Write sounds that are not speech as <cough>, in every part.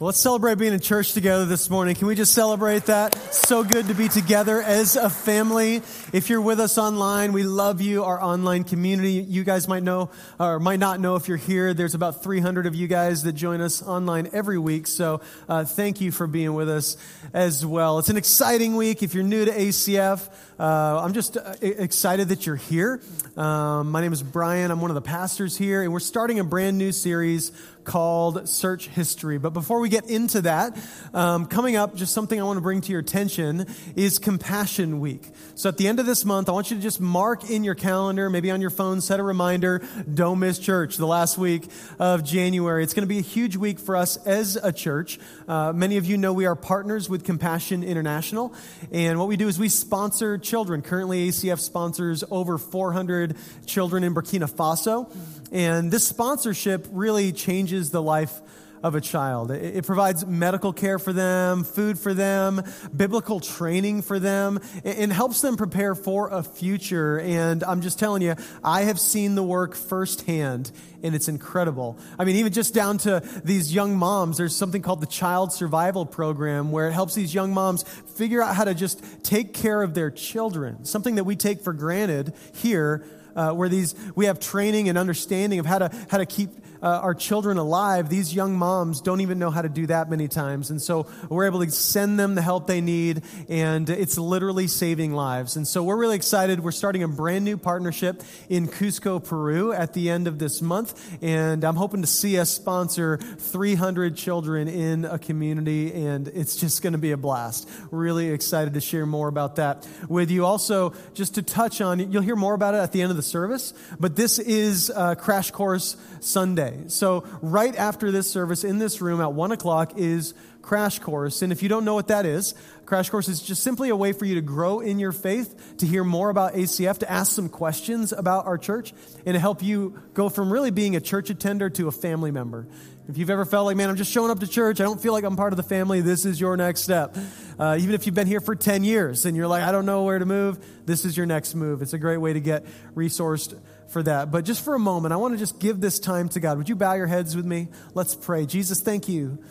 Well, let's celebrate being in church together this morning. Can we just celebrate that? So good to be together as a family. If you're with us online, we love you, our online community. You guys might know or might not know if you're here. There's about 300 of you guys that join us online every week. So uh, thank you for being with us as well. It's an exciting week. If you're new to ACF, uh, I'm just uh, excited that you're here. Um, my name is Brian. I'm one of the pastors here, and we're starting a brand new series called Search History. But before we get into that, um, coming up, just something I want to bring to your attention is Compassion Week. So at the end of this month, I want you to just mark in your calendar, maybe on your phone, set a reminder, don't miss church the last week of January. It's going to be a huge week for us as a church. Uh, many of you know we are partners with Compassion International. And what we do is we sponsor children. Currently, ACF sponsors over 400 children in Burkina Faso. And this sponsorship really changes the life of a child. It, provides medical care for them, food for them, biblical training for them, and helps them prepare for a future. And I'm just telling you, I have seen the work firsthand, and it's incredible. I mean, even just down to these young moms, there's something called the Child Survival Program where it helps these young moms figure out how to just take care of their children, something that we take for granted here uh, where these we have training and understanding of how to how to keep uh, our children alive, these young moms don't even know how to do that many times. And so we're able to send them the help they need, and it's literally saving lives. And so we're really excited. We're starting a brand new partnership in Cusco, Peru at the end of this month. And I'm hoping to see us sponsor 300 children in a community, and it's just going to be a blast. Really excited to share more about that with you. Also, just to touch on, you'll hear more about it at the end of the service, but this is Crash Course Sunday. So, right after this service in this room at 1 o'clock is Crash Course. And if you don't know what that is, Crash Course is just simply a way for you to grow in your faith, to hear more about ACF, to ask some questions about our church, and to help you go from really being a church attender to a family member. If you've ever felt like, man, I'm just showing up to church, I don't feel like I'm part of the family, this is your next step. Uh, even if you've been here for 10 years and you're like, I don't know where to move, this is your next move. It's a great way to get resourced for that. But just for a moment, I want to just give this time to God. Would you bow your heads with me? Let's pray. Jesus, thank you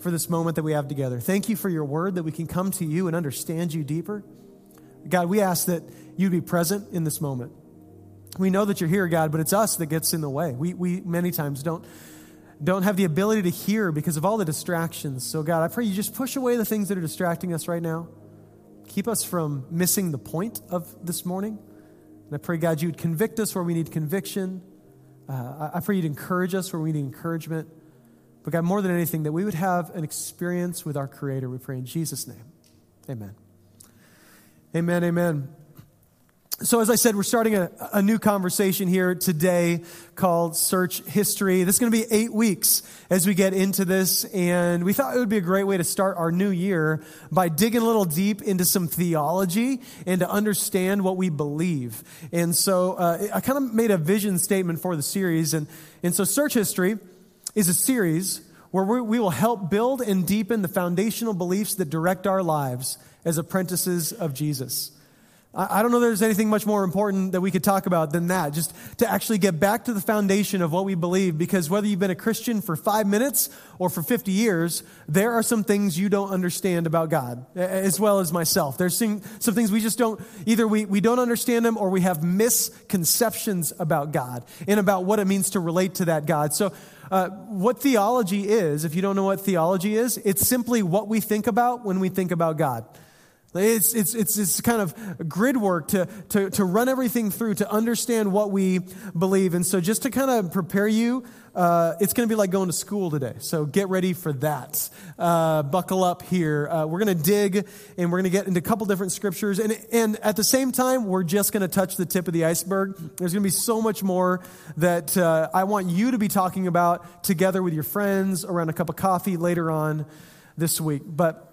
for this moment that we have together. Thank you for your word that we can come to you and understand you deeper. God, we ask that you'd be present in this moment. We know that you're here, God, but it's us that gets in the way. We, we many times don't, don't have the ability to hear because of all the distractions. So, God, I pray you just push away the things that are distracting us right now. Keep us from missing the point of this morning. And I pray, God, you would convict us where we need conviction. Uh, I pray you'd encourage us where we need encouragement. But God, more than anything, that we would have an experience with our Creator. We pray in Jesus' name. Amen. Amen. Amen. So, as I said, we're starting a, a, new conversation here today called Search History. This is going to be eight weeks as we get into this, and we thought it would be a great way to start our new year by digging a little deep into some theology and to understand what we believe. And so, uh, I kind of made a vision statement for the series, and, and so Search History is a series where we will help build and deepen the foundational beliefs that direct our lives as apprentices of Jesus. I don't know there's anything much more important that we could talk about than that, just to actually get back to the foundation of what we believe, because whether you've been a Christian for five minutes or for 50 years, there are some things you don't understand about God, as well as myself. There's some, things we just don't, either we, we don't understand them or we have misconceptions about God and about what it means to relate to that God. So, uh, what theology is, if you don't know what theology is, it's simply what we think about when we think about God. It's, it's, it's, it's kind of grid work to, to, to run everything through to understand what we believe. And so, just to kind of prepare you, uh, it's going to be like going to school today. So, get ready for that. Uh, buckle up here. Uh, we're going to dig and we're going to get into a couple different scriptures. And, and at the same time, we're just going to touch the tip of the iceberg. There's going to be so much more that uh, I want you to be talking about together with your friends around a cup of coffee later on this week. But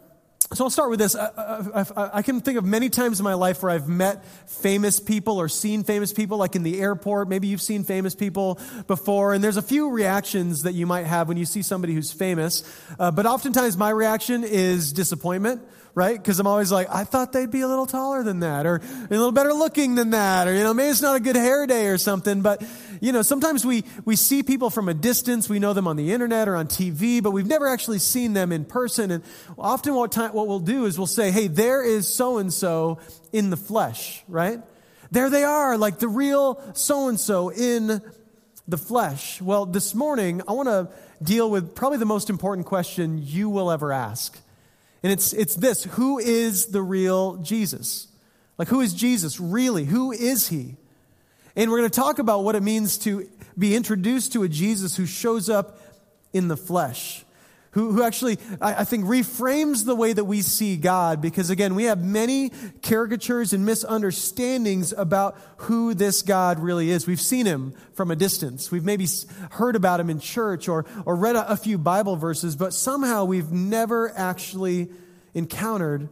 so I'll start with this. I, I, I, can think of many times in my life where I've met famous people or seen famous people, like in the airport. Maybe you've seen famous people before, and there's a few reactions that you might have when you see somebody who's famous. Uh, but oftentimes my reaction is disappointment right? Because I'm always like, I thought they'd be a little taller than that, or a little better looking than that, or, you know, maybe it's not a good hair day or something. But, you know, sometimes we, we see people from a distance. We know them on the internet or on TV, but we've never actually seen them in person. And often what, time, what we'll do is we'll say, hey, there is so and so in the flesh, right? There they are, like the real so and so in the flesh. Well, this morning, I want to deal with probably the most important question you will ever ask. And it's, it's this who is the real Jesus? Like, who is Jesus really? Who is he? And we're going to talk about what it means to be introduced to a Jesus who shows up in the flesh who, who actually, I, I, think, reframes the way that we see God. Because again, we have many caricatures and misunderstandings about who this God really is. We've seen him from a distance. We've maybe heard about him in church or, or read a, a few Bible verses, but somehow we've never actually encountered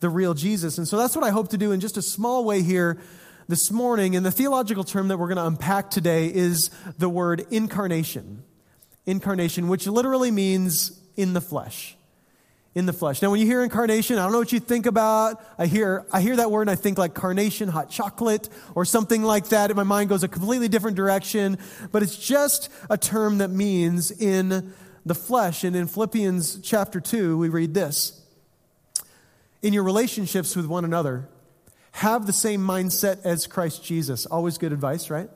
the real Jesus. And so that's what I hope to do in just a small way here this morning. And the theological term that we're going to unpack today is the word incarnation incarnation, which literally means in the flesh. In the flesh. Now, when you hear incarnation, I don't know what you think about. I hear, I hear that word and I think like carnation, hot chocolate, or something like that. And my mind goes a completely different direction. But it's just a term that means in the flesh. And in Philippians chapter 2, we read this In your relationships with one another, have the same mindset as Christ Jesus. Always good advice, right?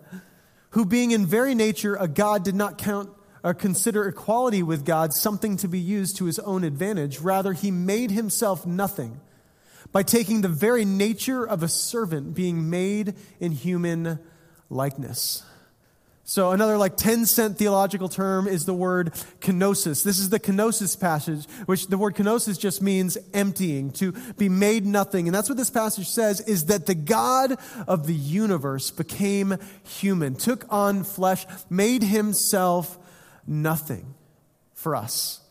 Who, being in very nature a God, did not count or consider equality with God something to be used to his own advantage. Rather, he made himself nothing by taking the very nature of a servant, being made in human likeness. So, another like 10 cent theological term is the word kenosis. This is the kenosis passage, which the word kenosis just means emptying, to be made nothing. And that's what this passage says is that the God of the universe became human, took on flesh, made himself nothing for us.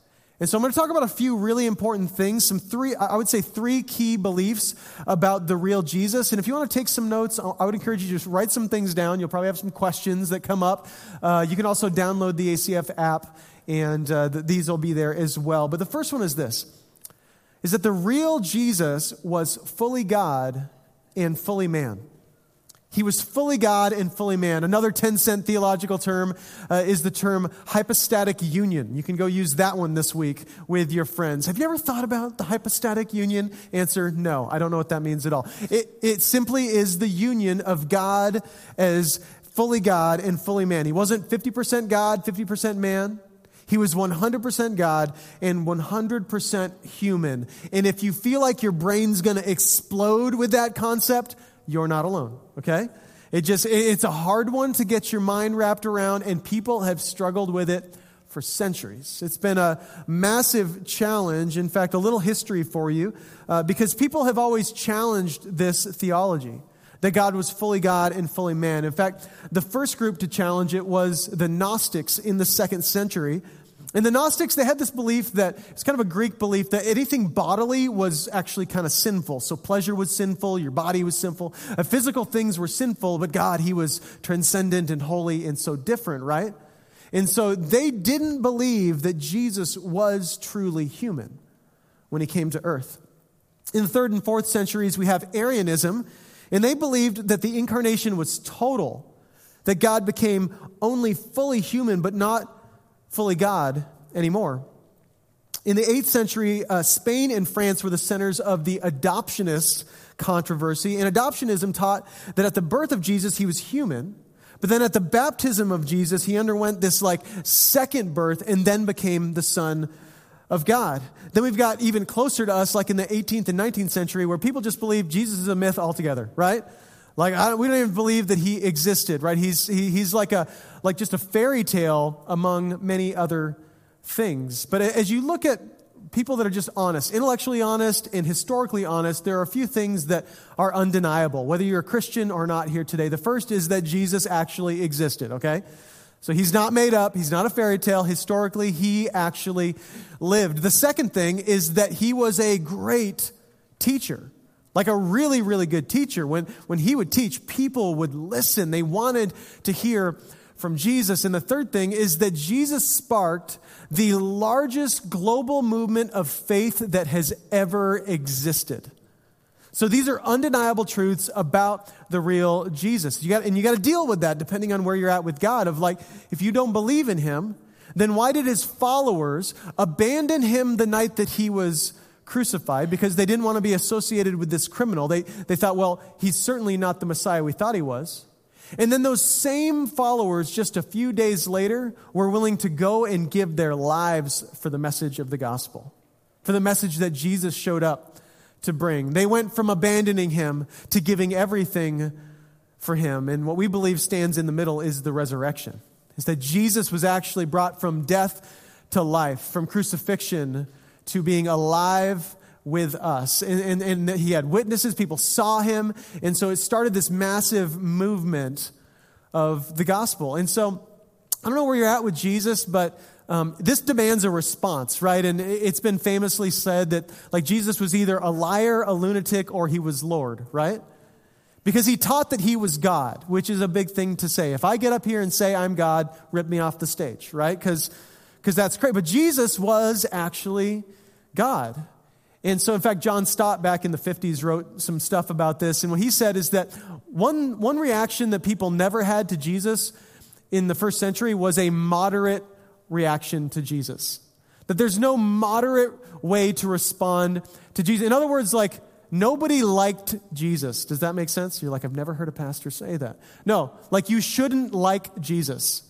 And so I'm going to talk about a few really important things, some three, I would say three key beliefs about the real Jesus. And if you want to take some notes, I would encourage you to just write some things down. You'll probably have some questions that come up. Uh, you can also download the ACF app, and uh, these will be there as well. But the first one is this, is that the real Jesus was fully God and fully man. He was fully God and fully man. Another 10 cent theological term uh, is the term hypostatic union. You can go use that one this week with your friends. Have you ever thought about the hypostatic union? Answer no. I don't know what that means at all. It, it simply is the union of God as fully God and fully man. He wasn't 50% God, 50% man. He was 100% God and 100% human. And if you feel like your brain's going to explode with that concept, you're not alone, okay? It just, it's a hard one to get your mind wrapped around, and people have struggled with it for centuries. It's been a massive challenge. In fact, a little history for you, uh, because people have always challenged this theology that God was fully God and fully man. In fact, the first group to challenge it was the Gnostics in the second century. And the Gnostics, they had this belief that it's kind of a Greek belief that anything bodily was actually kind of sinful. So pleasure was sinful, your body was sinful, uh, physical things were sinful, but God, He was transcendent and holy and so different, right? And so they didn't believe that Jesus was truly human when He came to earth. In the third and fourth centuries, we have Arianism, and they believed that the incarnation was total, that God became only fully human, but not fully God anymore. In the 8th century, uh, Spain and France were the centers of the adoptionist controversy. And adoptionism taught that at the birth of Jesus, he was human. But then at the baptism of Jesus, he underwent this like second birth and then became the Son of God. Then we've got even closer to us, like in the 18th and 19th century, where people just believe Jesus is a myth altogether, right? Like, I, we don't even believe that he existed, right? He's, he, he's like, a, like just a fairy tale among many other things. But as you look at people that are just honest, intellectually honest and historically honest, there are a few things that are undeniable, whether you're a Christian or not here today. The first is that Jesus actually existed, okay? So he's not made up. He's not a fairy tale. Historically, he actually lived. The second thing is that he was a great teacher, like a really, really good teacher. When, when he would teach, people would listen. They wanted to hear from Jesus. And the third thing is that Jesus sparked the largest global movement of faith that has ever existed. So these are undeniable truths about the real Jesus. You got, and you got to deal with that depending on where you're at with God. Of like, if you don't believe in him, then why did his followers abandon him the night that he was crucified? Because they didn't want to be associated with this criminal. They, they thought, well, he's certainly not the Messiah we thought he was. And then those same followers, just a few days later, were willing to go and give their lives for the message of the gospel, for the message that Jesus showed up to bring. They went from abandoning him to giving everything for him. And what we believe stands in the middle is the resurrection. Is that Jesus was actually brought from death to life, from crucifixion to being alive with us. And, and, and he had witnesses, people saw him. And so it started this massive movement of the gospel. And so I don't know where you're at with Jesus, but um, this demands a response, right? And it's been famously said that, like, Jesus was either a liar, a lunatic, or he was Lord, right? Because he taught that he was God, which is a big thing to say. If I get up here and say I'm God, rip me off the stage, right? Because that's great. But Jesus was actually God. And so, in fact, John Stott back in the 50s wrote some stuff about this. And what he said is that one, one reaction that people never had to Jesus in the first century was a moderate reaction to Jesus. That there's no moderate way to respond to Jesus. In other words, like, nobody liked Jesus. Does that make sense? You're like, I've never heard a pastor say that. No, like, you shouldn't like Jesus.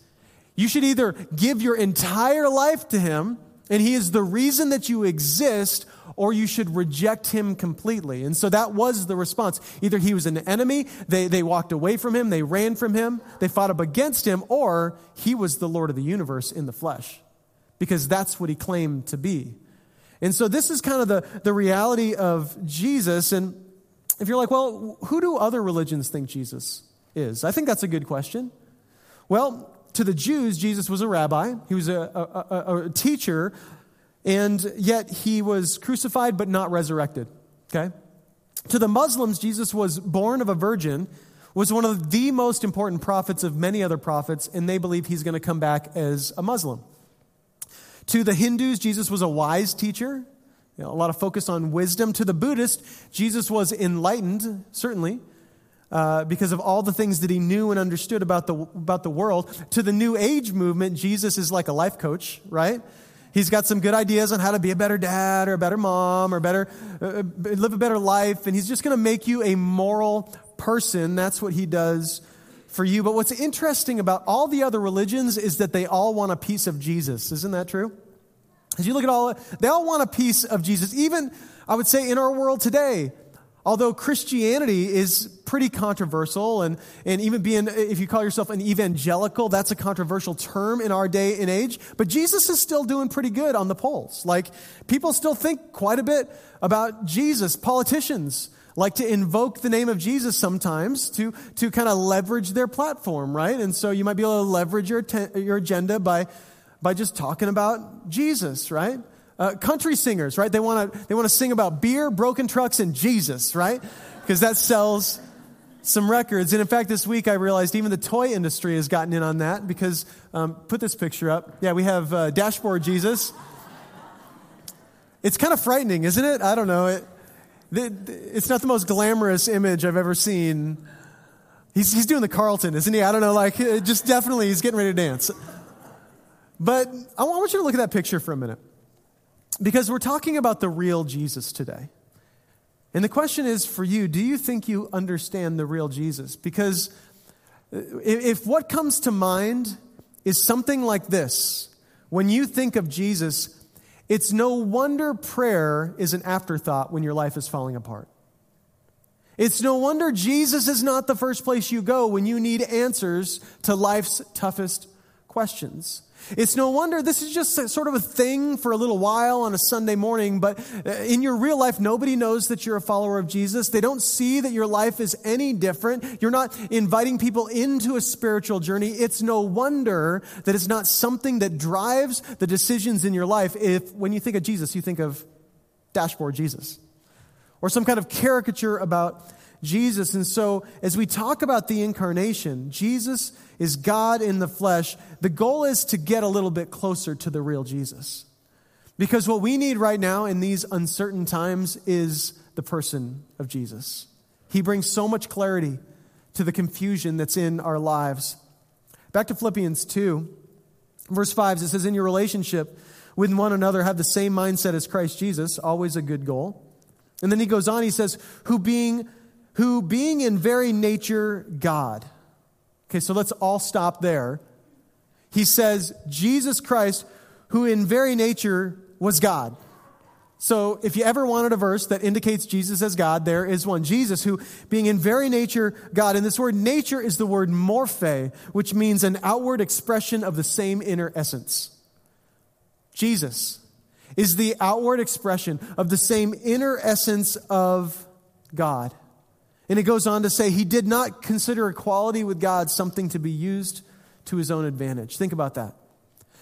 You should either give your entire life to him, and he is the reason that you exist, or you should reject him completely. And so that was the response. Either he was an enemy, they, they walked away from him, they ran from him, they fought up against him, or he was the Lord of the universe in the flesh. Because that's what he claimed to be. And so this is kind of the, the reality of Jesus. And if you're like, well, who do other religions think Jesus is? I think that's a good question. Well, to the Jews, Jesus was a rabbi, he was a, a, a, a teacher and yet he was crucified but not resurrected. Okay? To the Muslims, Jesus was born of a virgin, was one of the most important prophets of many other prophets, and they believe he's going to come back as a Muslim. To the Hindus, Jesus was a wise teacher, you know, a lot of focus on wisdom. To the Buddhist, Jesus was enlightened, certainly, uh, because of all the things that he knew and understood about the, about the world. To the New Age movement, Jesus is like a life coach, right? He's got some good ideas on how to be a better dad or a better mom or better, uh, live a better life. And he's just going to make you a moral person. That's what he does for you. But what's interesting about all the other religions is that they all want a piece of Jesus. Isn't that true? As you look at all, they all want a piece of Jesus. Even, I would say, in our world today, Although Christianity is pretty controversial, and, and even being, if you call yourself an evangelical, that's a controversial term in our day and age. But Jesus is still doing pretty good on the polls. Like, people still think quite a bit about Jesus. Politicians like to invoke the name of Jesus sometimes to, to kind of leverage their platform, right? And so you might be able to leverage your, te- your agenda by, by just talking about Jesus, right? Uh, country singers, right? They want to they want to sing about beer, broken trucks, and Jesus, right? Because that sells some records. And in fact, this week I realized even the toy industry has gotten in on that because um, put this picture up. Yeah, we have uh, dashboard Jesus. It's kind of frightening, isn't it? I don't know. It, it, it's not the most glamorous image I've ever seen. He's, he's doing the Carlton, isn't he? I don't know. Like, just definitely, he's getting ready to dance. But I want you to look at that picture for a minute. Because we're talking about the real Jesus today. And the question is for you do you think you understand the real Jesus? Because if what comes to mind is something like this, when you think of Jesus, it's no wonder prayer is an afterthought when your life is falling apart. It's no wonder Jesus is not the first place you go when you need answers to life's toughest questions. It's no wonder this is just sort of a thing for a little while on a Sunday morning, but uh, in your real life, nobody knows that you're a follower of Jesus. They don't see that your life is any different. You're not inviting people into a spiritual journey. It's no wonder that it's not something that drives the decisions in your life if, when you think of Jesus, you think of dashboard Jesus or some kind of caricature about Jesus. And so, as we talk about the incarnation, Jesus is God in the flesh. The goal is to get a little bit closer to the real Jesus. Because what we need right now in these uncertain times is the person of Jesus. He brings so much clarity to the confusion that's in our lives. Back to Philippians 2, verse 5, it says, In your relationship with one another, have the same mindset as Christ Jesus, always a good goal. And then he goes on, he says, Who being who being in very nature God. Okay, so let's all stop there. He says, Jesus Christ, who in very nature was God. So if you ever wanted a verse that indicates Jesus as God, there is one. Jesus, who being in very nature God, and this word nature is the word morphe, which means an outward expression of the same inner essence. Jesus is the outward expression of the same inner essence of God. And it goes on to say, he did not consider equality with God something to be used to his own advantage. Think about that.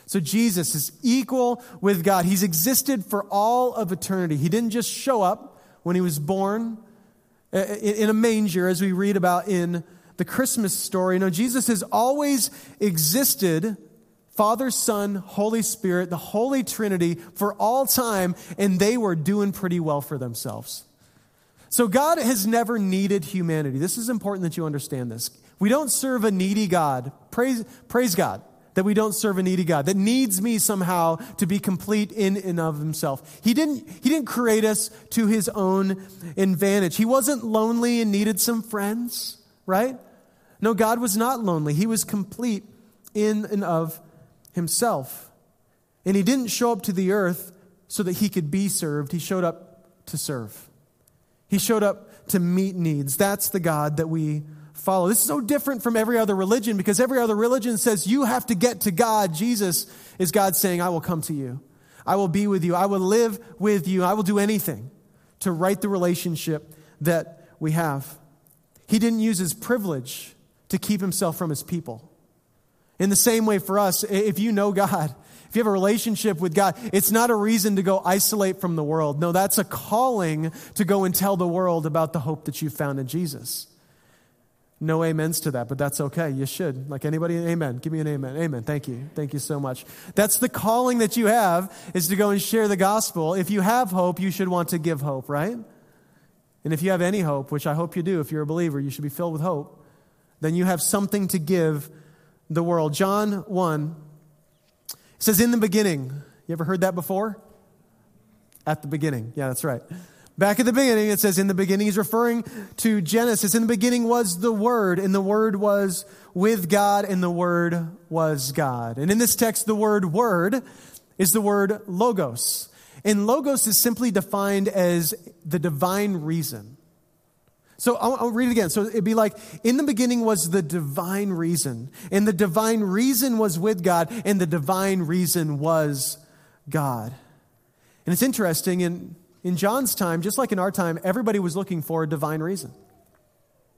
So Jesus is equal with God. He's existed for all of eternity. He didn't just show up when he was born uh, in a manger, as we read about in the Christmas story. No, Jesus has always existed Father, Son, Holy Spirit, the Holy Trinity for all time, and they were doing pretty well for themselves. So God has never needed humanity. This is important that you understand this. We don't serve a needy God. Praise, praise God that we don't serve a needy God that needs me somehow to be complete in and of himself. He didn't, he didn't create us to his own advantage. He wasn't lonely and needed some friends, right? No, God was not lonely. He was complete in and of himself. And he didn't show up to the earth so that he could be served. He showed up to serve. He showed up to meet needs. That's the God that we follow. This is so different from every other religion because every other religion says you have to get to God. Jesus is God saying, I will come to you. I will be with you. I will live with you. I will do anything to right the relationship that we have. He didn't use his privilege to keep himself from his people. In the same way for us, if you know God, if you have a relationship with God, it's not a reason to go isolate from the world. No, that's a calling to go and tell the world about the hope that you found in Jesus. No amens to that, but that's okay. You should. Like anybody, amen. Give me an amen. Amen. Thank you. Thank you so much. That's the calling that you have is to go and share the gospel. If you have hope, you should want to give hope, right? And if you have any hope, which I hope you do, if you're a believer, you should be filled with hope, then you have something to give the world. John 1 it says, in the beginning. You ever heard that before? At the beginning. Yeah, that's right. Back at the beginning, it says, in the beginning, he's referring to Genesis. In the beginning was the Word, and the Word was with God, and the Word was God. And in this text, the word Word is the word Logos. And Logos is simply defined as the divine reason. So I'll, I'll, read it again. So it'd be like, in the beginning was the divine reason, and the divine reason was with God, and the divine reason was God. And it's interesting, in, in John's time, just like in our time, everybody was looking for a divine reason.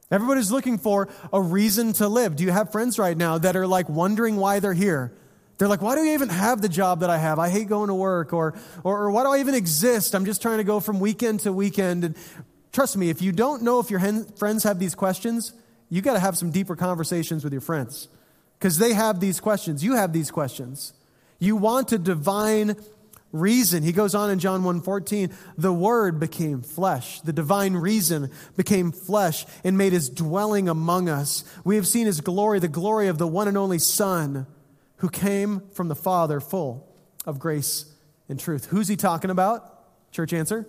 Everybody's looking for a reason to live. Do you have friends right now that are like wondering why they're here? They're like, why do I even have the job that I have? I hate going to work. Or, or, or why do I even exist? I'm just trying to go from weekend to weekend. And Trust me, if you don't know if your friends have these questions, you got to have some deeper conversations with your friends because they have these questions. You have these questions. You want a divine reason. He goes on in John 1:14, the word became flesh. The divine reason became flesh and made his dwelling among us. We have seen his glory, the glory of the one and only son who came from the Father full of grace and truth. Who's he talking about? Church answer?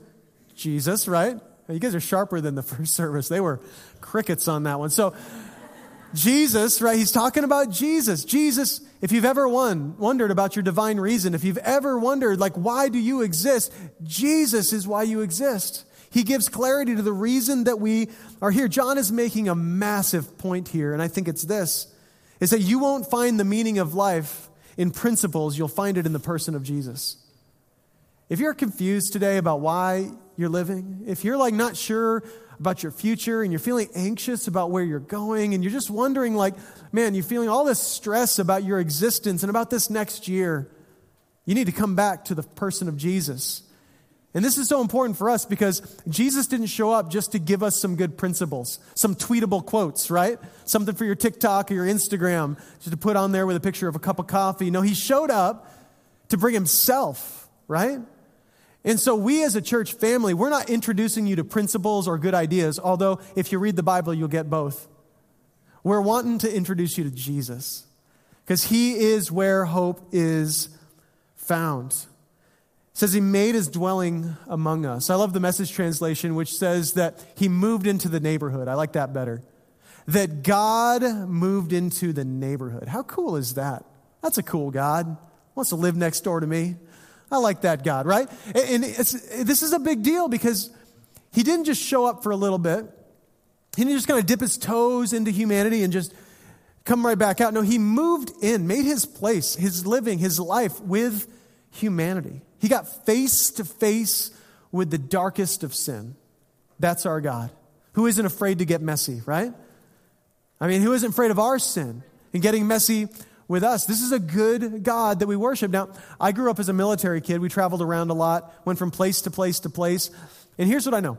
Jesus, right? You guys are sharper than the <laughs> first service. They were crickets on that one. So, Jesus, right? He's talking about Jesus. Jesus, if you've ever won, wondered about your divine reason, if you've ever wondered, like, why do you exist? Jesus is why you exist. He gives clarity to the reason that we are here. John is making a massive point here, and I think it's this is that you won't find the meaning of life in principles, you'll find it in the person of Jesus. If you're confused today about why you're living, if you're like not sure about your future and you're feeling anxious about where you're going and you're just wondering like, man, you're feeling all this stress about your existence and about this next year, you need to come back to the person of Jesus. And this is so important for us because Jesus didn't show up just to give us some good principles, some tweetable quotes, right? Something for your TikTok or your Instagram just to put on there with a picture of a cup of coffee. No, he showed up to bring himself, right? And so we as a church family, we're not introducing you to principles or good ideas, although if you read the Bible, you'll get both. We're wanting to introduce you to Jesus because he is where hope is found. It says he made his dwelling among us. I love the message translation, which says that he moved into the neighborhood. I like that better. That God moved into the neighborhood. How cool is that? That's a cool God. Wants to live next door to me. I like that God, right? And this is a big deal because he didn't just show up for a little bit. He didn't just kind of dip his toes into humanity and just come right back out. No, he moved in, made his place, his living, his life with humanity. He got face to face with the darkest of sin. That's our God, who isn't afraid to get messy, right? I mean, who isn't afraid of our sin and getting messy with us. This is a good God that we worship. Now, I grew up as a military kid. We traveled around a lot, went from place to place to place. And here's what I know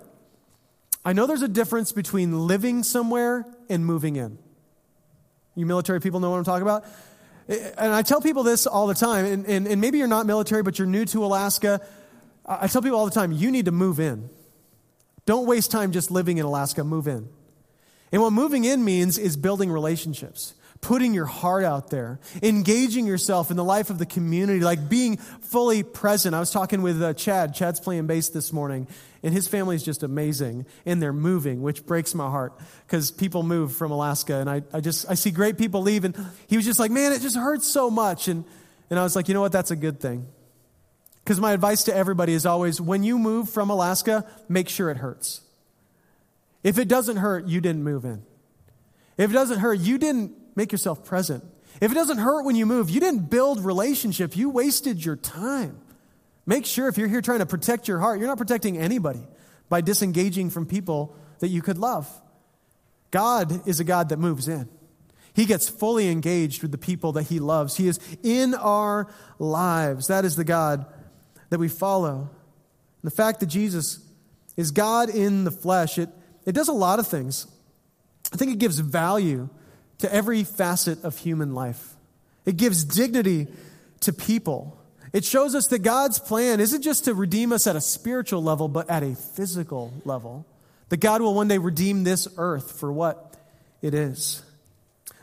I know there's a difference between living somewhere and moving in. You military people know what I'm talking about? And I tell people this all the time, and, and, and maybe you're not military, but you're new to Alaska. I tell people all the time, you need to move in. Don't waste time just living in Alaska, move in. And what moving in means is building relationships putting your heart out there, engaging yourself in the life of the community, like being fully present. I was talking with uh, Chad. Chad's playing bass this morning, and his family is just amazing, and they're moving, which breaks my heart because people move from Alaska, and I, I just I see great people leave, and he was just like, man, it just hurts so much, and and I was like, you know what, that's a good thing. Because my advice to everybody is always when you move from Alaska, make sure it hurts. If it doesn't hurt, you didn't move in. If it doesn't hurt, you didn't make yourself present. If it doesn't hurt when you move, you didn't build relationship, you wasted your time. Make sure if you're here trying to protect your heart, you're not protecting anybody by disengaging from people that you could love. God is a God that moves in. He gets fully engaged with the people that he loves. He is in our lives. That is the God that we follow. And the fact that Jesus is God in the flesh, it, it does a lot of things. I think it gives value to every facet of human life. It gives dignity to people. It shows us that God's plan isn't just to redeem us at a spiritual level, but at a physical level. That God will one day redeem this earth for what it is.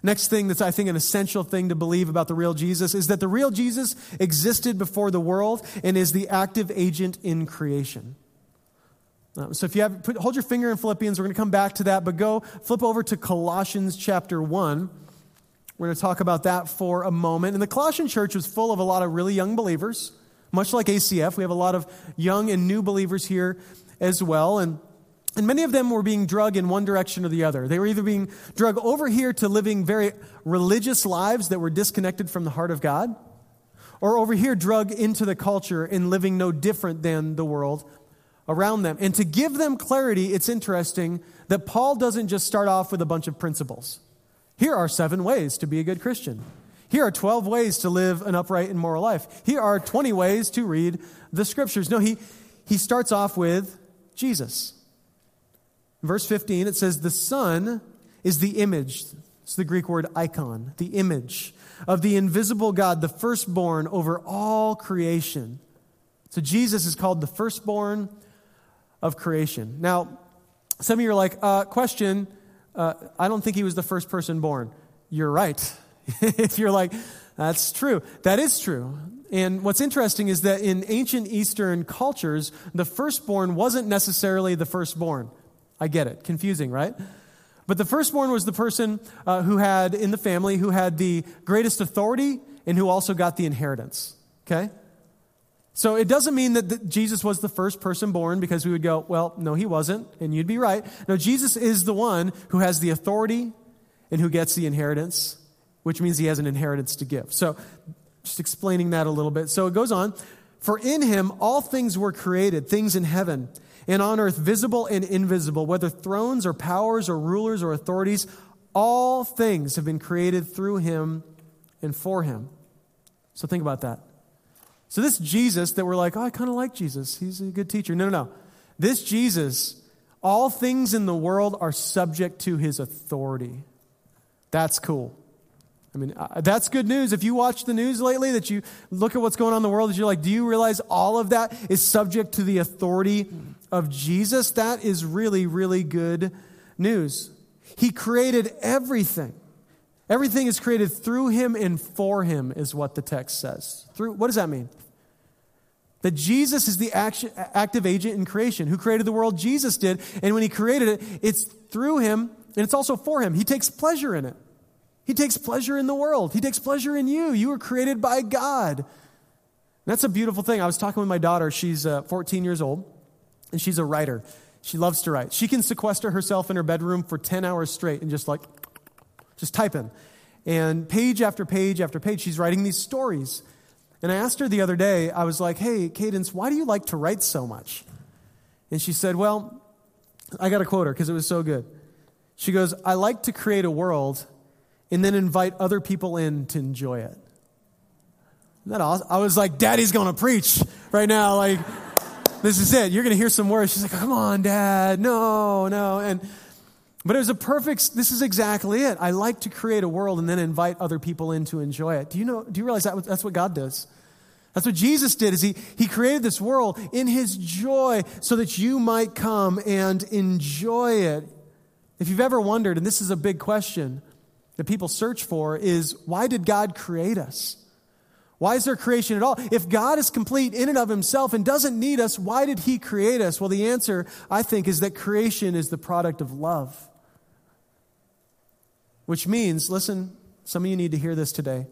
Next thing that's, I think, an essential thing to believe about the real Jesus is that the real Jesus existed before the world and is the active agent in creation. Um, so if you have, put, hold your finger in Philippians, we're going to come back to that, but go flip over to Colossians chapter 1. We're going to talk about that for a moment. And the Colossian church was full of a lot of really young believers, much like ACF. We have a lot of young and new believers here as well. And, and many of them were being drug in one direction or the other. They were either being drug over here to living very religious lives that were disconnected from the heart of God, or over here drug into the culture and living no different than the world around them. And to give them clarity, it's interesting that Paul doesn't just start off with a bunch of principles. Here are seven ways to be a good Christian. Here are 12 ways to live an upright and moral life. Here are 20 ways to read the scriptures. No, he, he starts off with Jesus. Verse 15, it says, The Son is the image. It's the Greek word icon, the image of the invisible God, the firstborn over all creation. So Jesus is called the firstborn of creation. Now, some of you are like, uh, question, uh, I don't think he was the first person born. You're right. <laughs> if you're like, that's true. That is true. And what's interesting is that in ancient Eastern cultures, the firstborn wasn't necessarily the firstborn. I get it. Confusing, right? But the firstborn was the person uh, who had, in the family, who had the greatest authority and who also got the inheritance. Okay? So it doesn't mean that Jesus was the first person born because we would go, well, no, he wasn't, and you'd be right. No, Jesus is the one who has the authority and who gets the inheritance which means he has an inheritance to give. So, just explaining that a little bit. So it goes on For in him all things were created, things in heaven and on earth, visible and invisible, whether thrones or powers or rulers or authorities, all things have been created through him and for him. So think about that. So, this Jesus that we're like, oh, I kind of like Jesus. He's a good teacher. No, no, no. This Jesus, all things in the world are subject to his authority. That's cool. I mean, uh, that's good news. If you watch the news lately, that you look at what's going on in the world, that you're like, do you realize all of that is subject to the authority of Jesus? That is really, really good news. He created everything. Everything is created through him and for him, is what the text says. Through, what does that mean? That Jesus is the action, active agent in creation. Who created the world? Jesus did. And when he created it, it's through him and it's also for him. He takes pleasure in it. He takes pleasure in the world. He takes pleasure in you. You were created by God. that's a beautiful thing. I was talking with my daughter. She's uh, 14 years old, and she's a writer. She loves to write. She can sequester herself in her bedroom for 10 hours straight and just like, just type in. And page after page after page, she's writing these stories. And I asked her the other day, I was like, hey, Cadence, why do you like to write so much? And she said, well, I got to quote her because it was so good. She goes, I like to create a world and then invite other people in to enjoy it. Isn't that awesome? I was like, Daddy's going to preach right now. Like, this is it. You're going to hear some words. She's like, come on, Dad. No, no. And, but it was a perfect, this is exactly it. I like to create a world and then invite other people in to enjoy it. Do you know, do you realize that that's what God does? That's what Jesus did is he, he created this world in his joy so that you might come and enjoy it. If you've ever wondered, and this is a big question that people search for, is why did God create us? Why is there creation at all? If God is complete in and of himself and doesn't need us, why did he create us? Well, the answer, I think, is that creation is the product of love. Which means, listen, some of you need to hear this today,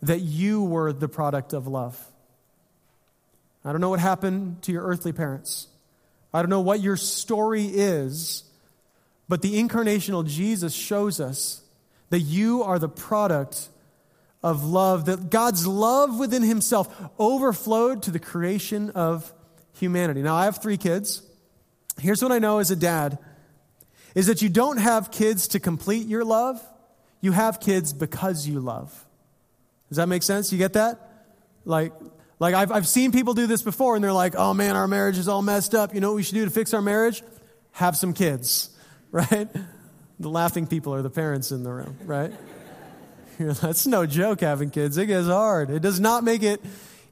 that you were the product of love. I don't know what happened to your earthly parents. I don't know what your story is, but the incarnational Jesus shows us that you are the product of love, that God's love within himself overflowed to the creation of humanity. Now, I have three kids. Here's what I know as a dad is that you don't have kids to complete your love, you have kids because you love. Does that make sense? You get that? Like, like I've, I've seen people do this before and they're like, oh man, our marriage is all messed up. You know what we should do to fix our marriage? Have some kids, <laughs> right? The laughing people are the parents in the room, right? <laughs> That's no joke having kids. It gets hard. It does not make it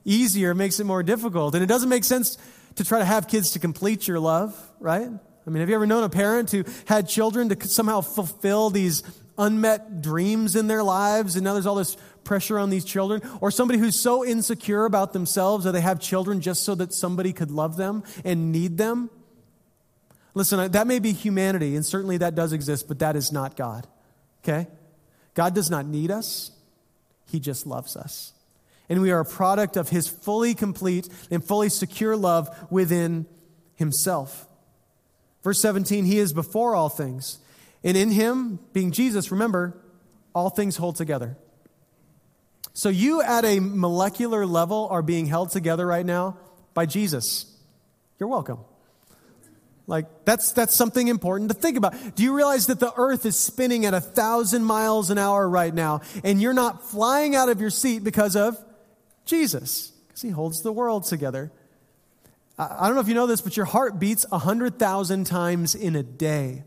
easier, it makes it more difficult. And it doesn't make sense to try to have kids to complete your love, right? I mean, have you ever known a parent who had children to somehow fulfill these unmet dreams in their lives, and now there's all this pressure on these children? Or somebody who's so insecure about themselves that they have children just so that somebody could love them and need them? Listen, that may be humanity, and certainly that does exist, but that is not God. Okay? God does not need us, He just loves us. And we are a product of His fully complete and fully secure love within Himself. Verse 17, He is before all things. And in Him, being Jesus, remember, all things hold together. So you at a molecular level are being held together right now by Jesus. You're welcome. Like, that's, that's something important to think about. Do you realize that the earth is spinning at a thousand miles an hour right now, and you're not flying out of your seat because of Jesus? Because he holds the world together. I, I don't know if you know this, but your heart beats 100,000 times in a day.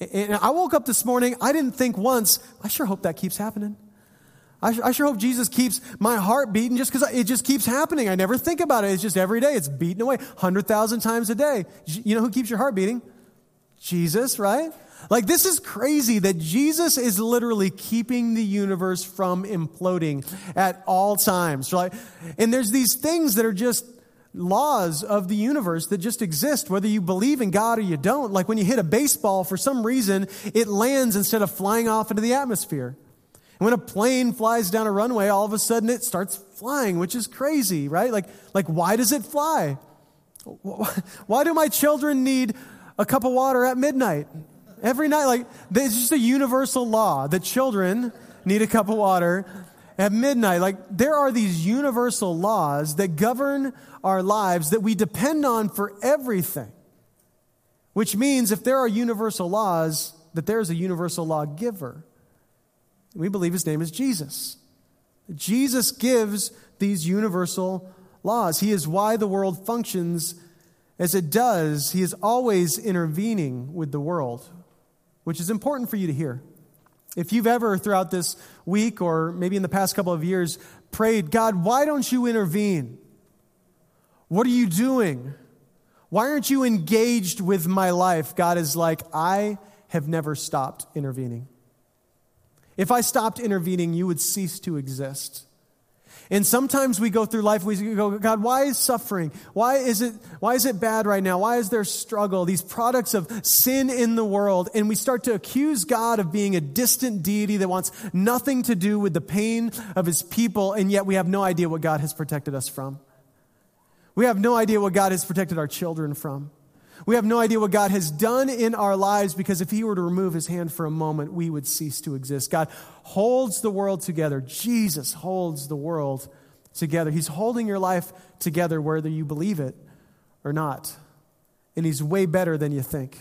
And I woke up this morning, I didn't think once, I sure hope that keeps happening. I, I sure hope Jesus keeps my heart beating just because it just keeps happening. I never think about it. It's just every day. It's beating away 100,000 times a day. You know who keeps your heart beating? Jesus, right? Like, this is crazy that Jesus is literally keeping the universe from imploding at all times, right? And there's these things that are just laws of the universe that just exist, whether you believe in God or you don't. Like when you hit a baseball, for some reason, it lands instead of flying off into the atmosphere. When a plane flies down a runway, all of a sudden it starts flying, which is crazy, right? Like, like why does it fly? <laughs> Why do my children need a cup of water at midnight? Every night, like, it's just a universal law that children need a cup of water at midnight. Like, there are these universal laws that govern our lives that we depend on for everything. Which means if there are universal laws, that there is a universal law giver. We believe his name is Jesus. Jesus gives these universal laws. He is why the world functions as it does. He is always intervening with the world, which is important for you to hear. If you've ever, throughout this week or maybe in the past couple of years, prayed, God, why don't you intervene? What are you doing? Why aren't you engaged with my life? God is like, I have never stopped intervening. If I stopped intervening, you would cease to exist. And sometimes we go through life, we go, God, why is suffering? Why is it, why is it bad right now? Why is there struggle? These products of sin in the world. And we start to accuse God of being a distant deity that wants nothing to do with the pain of his people, and yet we have no idea what God has protected us from. We have no idea what God has protected our children from. We have no idea what God has done in our lives because if He were to remove His hand for a moment, we would cease to exist. God holds the world together. Jesus holds the world together. He's holding your life together whether you believe it or not. And He's way better than you think.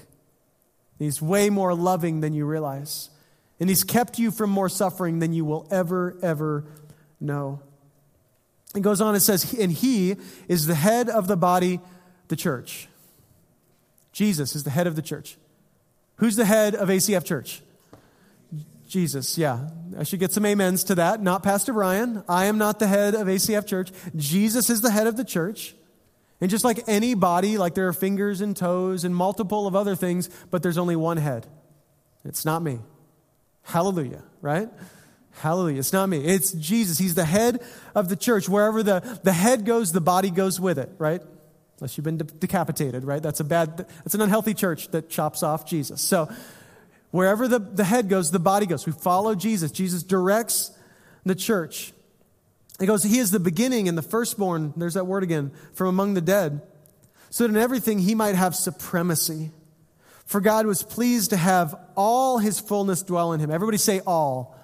He's way more loving than you realize. And He's kept you from more suffering than you will ever, ever know. It goes on, it says, and he is the head of the body, the church. Jesus is the head of the church. Who's the head of ACF Church? Jesus, yeah. I should get some amens to that. Not Pastor Brian. I am not the head of ACF Church. Jesus is the head of the church. And just like any body, like there are fingers and toes and multiple of other things, but there's only one head. It's not me. Hallelujah, right? Hallelujah. It's not me. It's Jesus. He's the head of the church. Wherever the, the head goes, the body goes with it, right? Unless you've been de- decapitated, right? That's a bad, that's an unhealthy church that chops off Jesus. So wherever the, the head goes, the body goes. We follow Jesus. Jesus directs the church. It goes, He is the beginning and the firstborn, there's that word again, from among the dead, so that in everything he might have supremacy. For God was pleased to have all his fullness dwell in him. Everybody say all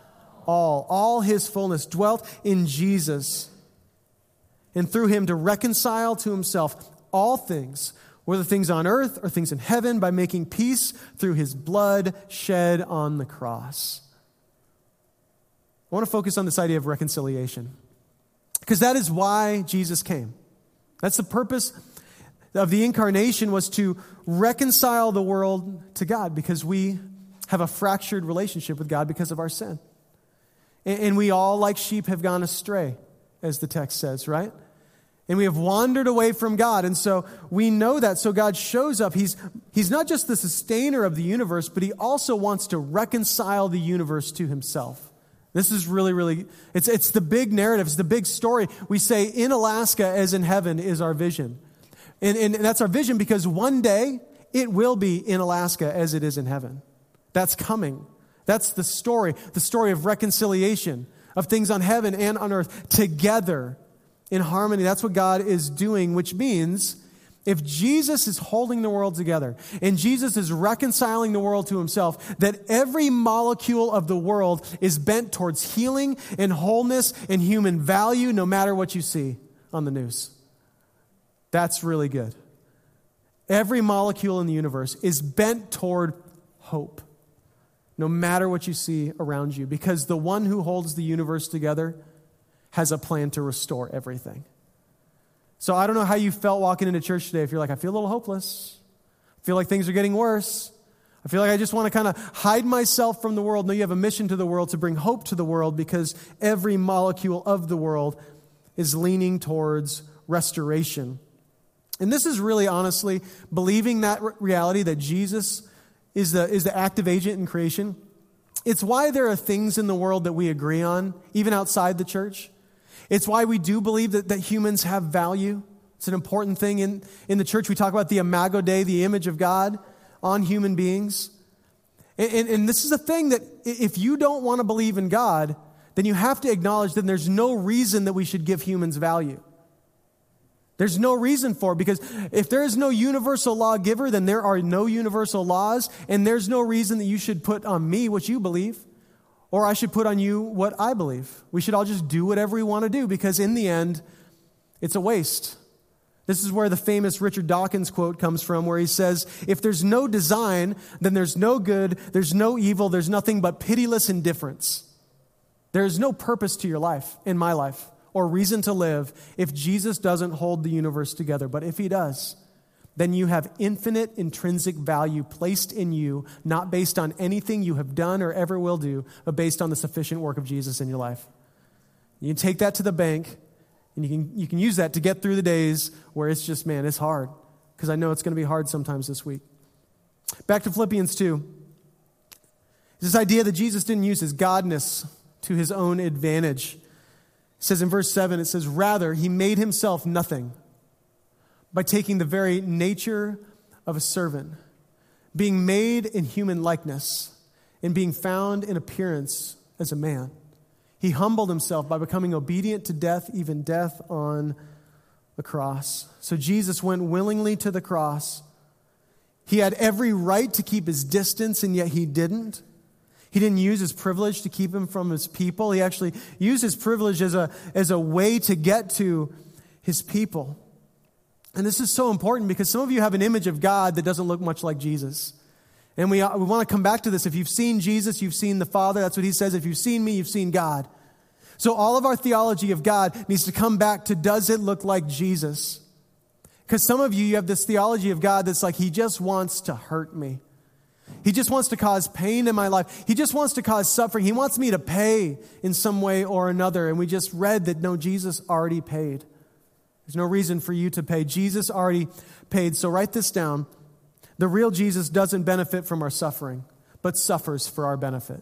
all, all his fullness dwelt in Jesus, and through him to reconcile to himself all things, whether things on earth or things in heaven, by making peace through his blood shed on the cross. I want to focus on this idea of reconciliation because that is why Jesus came. That's the purpose of the incarnation was to reconcile the world to God because we have a fractured relationship with God because of our sin. And we all, like sheep, have gone astray, as the text says, right? And we have wandered away from God. And so we know that. So God shows up. He's, he's not just the sustainer of the universe, but he also wants to reconcile the universe to himself. This is really, really, it's, it's the big narrative. It's the big story. We say in Alaska as in heaven is our vision. And, and that's our vision because one day it will be in Alaska as it is in heaven. That's coming. That's the story, the story of reconciliation, of things on heaven and on earth together in harmony. That's what God is doing, which means if Jesus is holding the world together and Jesus is reconciling the world to himself, that every molecule of the world is bent towards healing and wholeness and human value, no matter what you see on the news. That's really good. Every molecule in the universe is bent toward hope no matter what you see around you, because the one who holds the universe together has a plan to restore everything. So I don't know how you felt walking into church today. If you're like, I feel a little hopeless, I feel like things are getting worse. I feel like I just want to kind of hide myself from the world. No, you have a mission to the world to bring hope to the world because every molecule of the world is leaning towards restoration. And this is really honestly believing that reality that Jesus is the, is the active agent in creation. It's why there are things in the world that we agree on, even outside the church. It's why we do believe that, that humans have value. It's an important thing in, in the church. We talk about the imago Dei, the image of God on human beings. And, and, and this is a thing that if you don't want to believe in God, then you have to acknowledge that there's no reason that we should give humans value. There's no reason for it because if there is no universal lawgiver, then there are no universal laws, and there's no reason that you should put on me what you believe, or I should put on you what I believe. We should all just do whatever we want to do because in the end, it's a waste. This is where the famous Richard Dawkins quote comes from, where he says, If there's no design, then there's no good, there's no evil, there's nothing but pitiless indifference. There is no purpose to your life, in my life or reason to live if Jesus doesn't hold the universe together. But if he does, then you have infinite intrinsic value placed in you, not based on anything you have done or ever will do, but based on the sufficient work of Jesus in your life. You can take that to the bank, and you can, you can use that to get through the days where it's just, man, it's hard. Because I know it's going to be hard sometimes this week. Back to Philippians 2. This idea that Jesus didn't use his godness to his own advantage. It says in verse 7, it says, Rather, he made himself nothing by taking the very nature of a servant, being made in human likeness, and being found in appearance as a man. He humbled himself by becoming obedient to death, even death on the cross. So Jesus went willingly to the cross. He had every right to keep his distance, and yet he didn't. He didn't use his privilege to keep him from his people. He actually used his privilege as a, as a way to get to his people. And this is so important because some of you have an image of God that doesn't look much like Jesus. And we, we want to come back to this. If you've seen Jesus, you've seen the Father. That's what he says. If you've seen me, you've seen God. So all of our theology of God needs to come back to does it look like Jesus? Because some of you, you have this theology of God that's like, he just wants to hurt me. He just wants to cause pain in my life. He just wants to cause suffering. He wants me to pay in some way or another. And we just read that no, Jesus already paid. There's no reason for you to pay. Jesus already paid. So write this down. The real Jesus doesn't benefit from our suffering, but suffers for our benefit.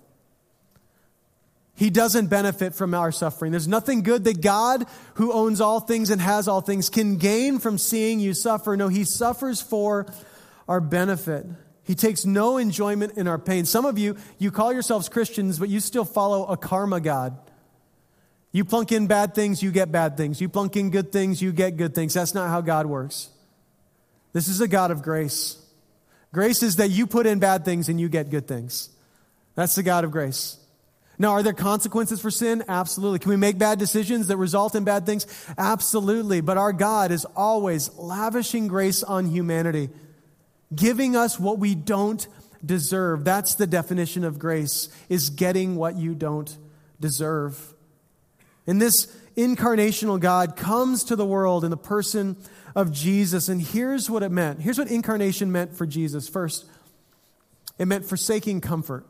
He doesn't benefit from our suffering. There's nothing good that God, who owns all things and has all things, can gain from seeing you suffer. No, He suffers for our benefit. He takes no enjoyment in our pain. Some of you, you call yourselves Christians, but you still follow a karma God. You plunk in bad things, you get bad things. You plunk in good things, you get good things. That's not how God works. This is a God of grace. Grace is that you put in bad things and you get good things. That's the God of grace. Now, are there consequences for sin? Absolutely. Can we make bad decisions that result in bad things? Absolutely. But our God is always lavishing grace on humanity giving us what we don't deserve. That's the definition of grace, is getting what you don't deserve. And this incarnational God comes to the world in the person of Jesus. And here's what it meant. Here's what incarnation meant for Jesus. First, it meant forsaking comfort.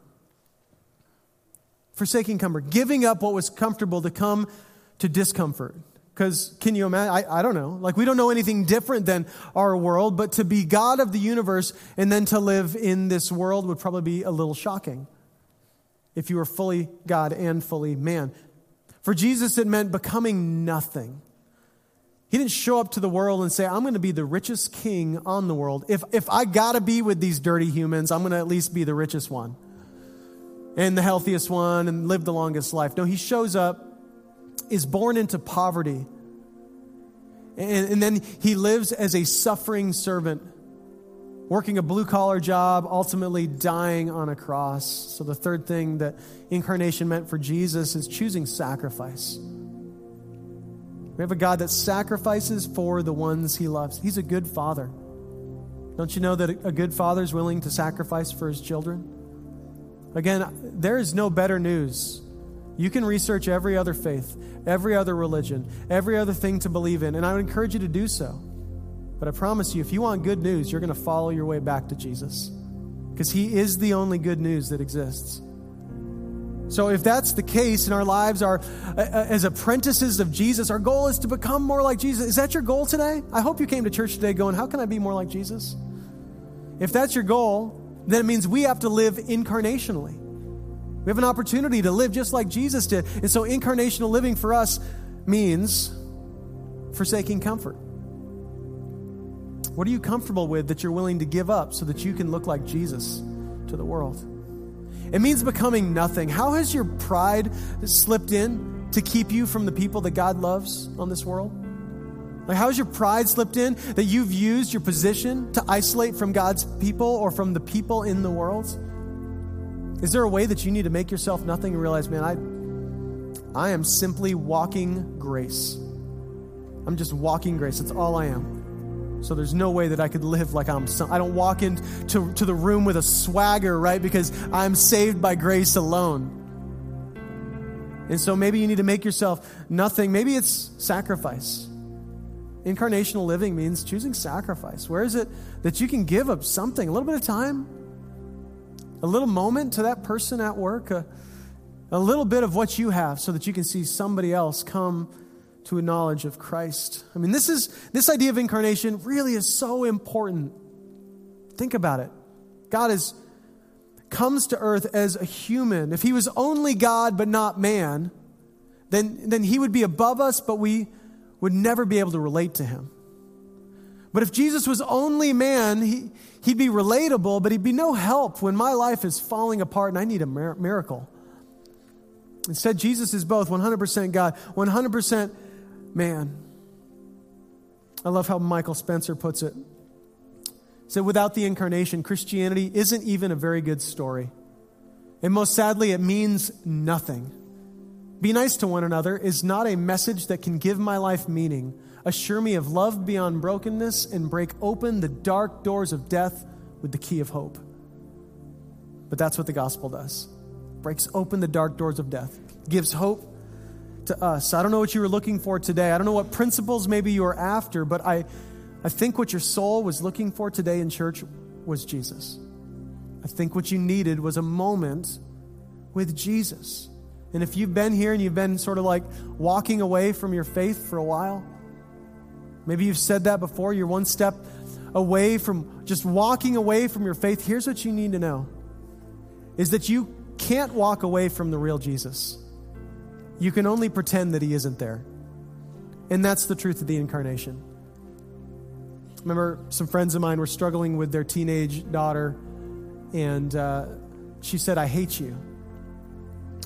Forsaking comfort, giving up what was comfortable to come to discomfort. Because can you imagine? I, I don't know. Like, we don't know anything different than our world, but to be God of the universe and then to live in this world would probably be a little shocking if you were fully God and fully man. For Jesus, it meant becoming nothing. He didn't show up to the world and say, I'm going to be the richest king on the world. If, if I got to be with these dirty humans, I'm going to at least be the richest one and the healthiest one and live the longest life. No, he shows up is born into poverty. And, and then he lives as a suffering servant, working a blue collar job, ultimately dying on a cross. So, the third thing that incarnation meant for Jesus is choosing sacrifice. We have a God that sacrifices for the ones he loves. He's a good father. Don't you know that a good father is willing to sacrifice for his children? Again, there is no better news you can research every other faith, every other religion, every other thing to believe in, and I would encourage you to do so. But I promise you, if you want good news, you're going to follow your way back to Jesus because He is the only good news that exists. So, if that's the case and our lives uh, as apprentices of Jesus, our goal is to become more like Jesus. Is that your goal today? I hope you came to church today going, How can I be more like Jesus? If that's your goal, then it means we have to live incarnationally. We have an opportunity to live just like Jesus did. And so, incarnational living for us means forsaking comfort. What are you comfortable with that you're willing to give up so that you can look like Jesus to the world? It means becoming nothing. How has your pride slipped in to keep you from the people that God loves on this world? Like, how has your pride slipped in that you've used your position to isolate from God's people or from the people in the world? Is there a way that you need to make yourself nothing and realize, man, I, I am simply walking grace? I'm just walking grace. That's all I am. So there's no way that I could live like I'm some, I don't walk into to the room with a swagger, right? Because I'm saved by grace alone. And so maybe you need to make yourself nothing. Maybe it's sacrifice. Incarnational living means choosing sacrifice. Where is it that you can give up something, a little bit of time, a little moment to that person at work, a, a little bit of what you have so that you can see somebody else come to a knowledge of Christ. I mean, this is this idea of incarnation really is so important. Think about it. God is comes to earth as a human. If he was only God but not man, then, then he would be above us, but we would never be able to relate to him. But if Jesus was only man, he, he'd be relatable, but he'd be no help when my life is falling apart and I need a miracle. Instead, Jesus is both 100% God, 100% man. I love how Michael Spencer puts it. He said, without the incarnation, Christianity isn't even a very good story. And most sadly, it means nothing. Be nice to one another is not a message that can give my life meaning, assure me of love beyond brokenness, and break open the dark doors of death with the key of hope. But that's what the gospel does breaks open the dark doors of death, gives hope to us. I don't know what you were looking for today. I don't know what principles maybe you are after, but I, I think what your soul was looking for today in church was Jesus. I think what you needed was a moment with Jesus. And if you've been here and you've been sort of like walking away from your faith for a while, maybe you've said that before, you're one step away from just walking away from your faith. Here's what you need to know is that you can't walk away from the real Jesus. You can only pretend that he isn't there. And that's the truth of the incarnation. Remember some friends of mine were struggling with their teenage daughter, and uh, she said, I hate you.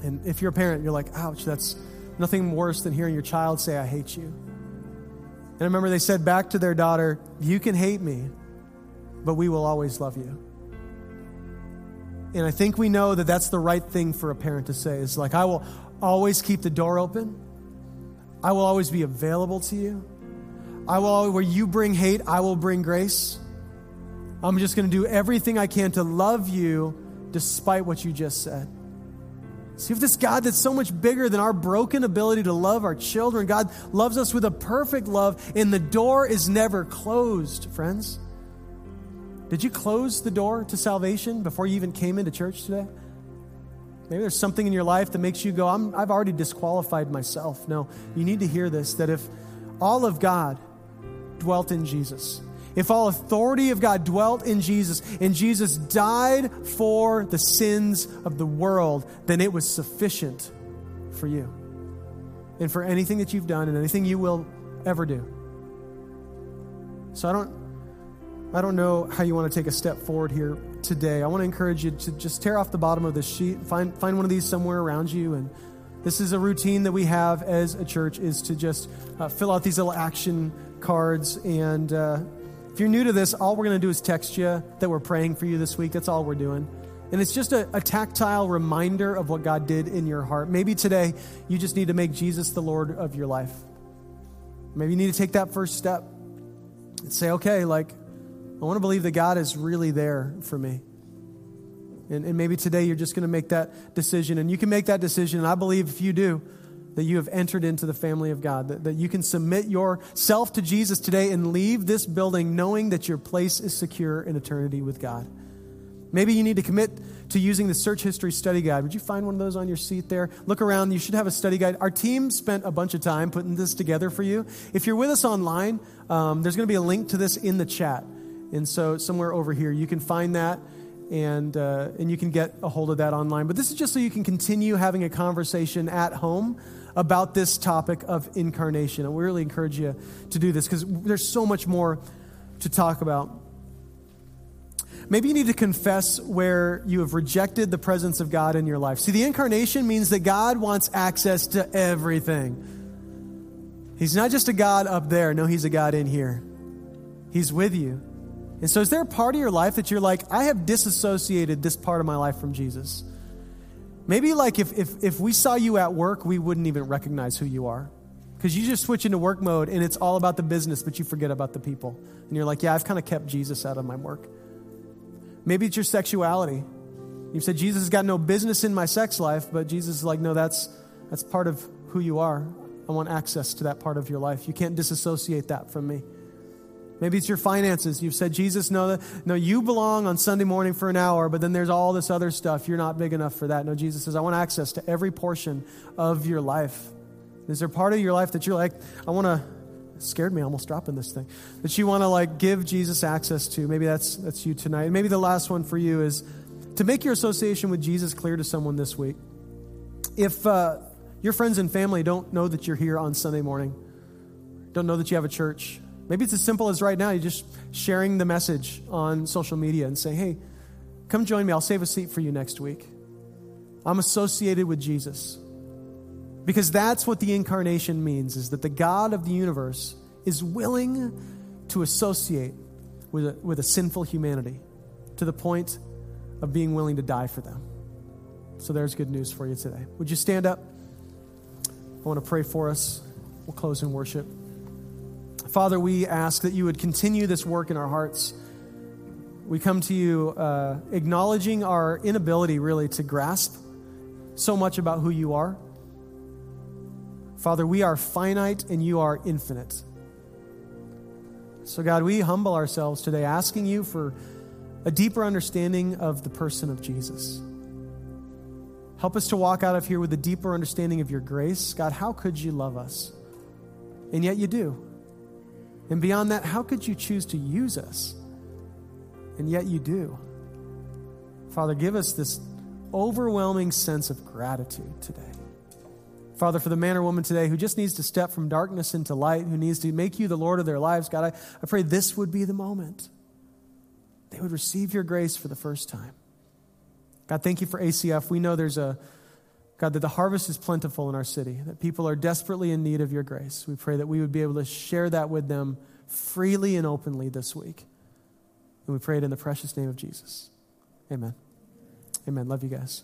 And if you're a parent, you're like, ouch, that's nothing worse than hearing your child say, I hate you. And I remember they said back to their daughter, You can hate me, but we will always love you. And I think we know that that's the right thing for a parent to say. It's like, I will always keep the door open, I will always be available to you. I will always, where you bring hate, I will bring grace. I'm just going to do everything I can to love you despite what you just said. See, if this God that's so much bigger than our broken ability to love our children, God loves us with a perfect love, and the door is never closed, friends. Did you close the door to salvation before you even came into church today? Maybe there's something in your life that makes you go, i have already disqualified myself. No, you need to hear this that if all of God dwelt in Jesus, if all authority of God dwelt in Jesus and Jesus died for the sins of the world, then it was sufficient for you and for anything that you've done and anything you will ever do. So I don't I don't know how you want to take a step forward here today. I want to encourage you to just tear off the bottom of this sheet, find find one of these somewhere around you and this is a routine that we have as a church is to just uh, fill out these little action cards and uh, if you're new to this, all we're going to do is text you that we're praying for you this week. That's all we're doing. And it's just a, a, tactile reminder of what God did in your heart. Maybe today you just need to make Jesus the Lord of your life. Maybe you need to take that first step and say, okay, like, I want to believe that God is really there for me. And, and maybe today you're just going to make that decision. And you can make that decision. And I believe if you do, that you have entered into the family of God, that, that you can submit yourself to Jesus today and leave this building knowing that your place is secure in eternity with God. Maybe you need to commit to using the search history study guide. Would you find one of those on your seat there? Look around. You should have a study guide. Our team spent a bunch of time putting this together for you. If you're with us online, um, there's going to be a link to this in the chat. And so, somewhere over here, you can find that and, uh, and you can get a hold of that online. But this is just so you can continue having a conversation at home about this topic of incarnation. And we really encourage you to do this because there's so much more to talk about. Maybe you need to confess where you have rejected the presence of God in your life. See, the incarnation means that God wants access to everything. He's not just a God up there. No, He's a God in here. He's with you. And so, is there a part of your life that you're like, I have disassociated this part of my life from Jesus? Maybe like if, if, if we saw you at work, we wouldn't even recognize who you are. Because you just switch into work mode and it's all about the business, but you forget about the people. And you're like, yeah, I've kind of kept Jesus out of my work. Maybe it's your sexuality. You've said, Jesus has got no business in my sex life, but Jesus is like, no, that's, that's part of who you are. I want access to that part of your life. You can't disassociate that from me. Maybe it's your finances. You've said, Jesus, no, no, you belong on Sunday morning for an hour, but then there's all this other stuff. You're not big enough for that. No, Jesus says, I want access to every portion of your life. Is there part of your life that you're like, I want to, scared me almost dropping this thing, that you want to like give Jesus access to? Maybe that's, that's you tonight. And Maybe the last one for you is to make your association with Jesus clear to someone this week. If, uh, your friends and family don't know that you're here on Sunday morning, don't know that you have a church. Maybe it's as simple as right now, you're just sharing the message on social media and saying, hey, come join me. I'll save a seat for you next week. I'm associated with Jesus. Because that's what the incarnation means, is that the God of the universe is willing to associate with a, with a sinful humanity to the point of being willing to die for them. So there's good news for you today. Would you stand up? I want to pray for us. We'll close in worship. Father, we ask that you would continue this work in our hearts. We come to you uh, acknowledging our inability, really, to grasp so much about who you are. Father, we are finite and you are infinite. So, God, we humble ourselves today, asking you for a deeper understanding of the person of Jesus. Help us to walk out of here with a deeper understanding of your grace. God, how could you love us? And yet you do. And beyond that, how could you choose to use us? And yet you do. Father, give us this overwhelming sense of gratitude today. Father, for the man or woman today who just needs to step from darkness into light, who needs to make you the Lord of their lives, God, I, I pray this would be the moment. They would receive your grace for the first time. God, thank you for ACF. We know there's a, God, that the harvest is plentiful in our city, that people are desperately in need of your grace. We pray that we would be able to share that with them freely and openly this week. And we pray it in the precious name of Jesus. Amen. Amen. Love you guys.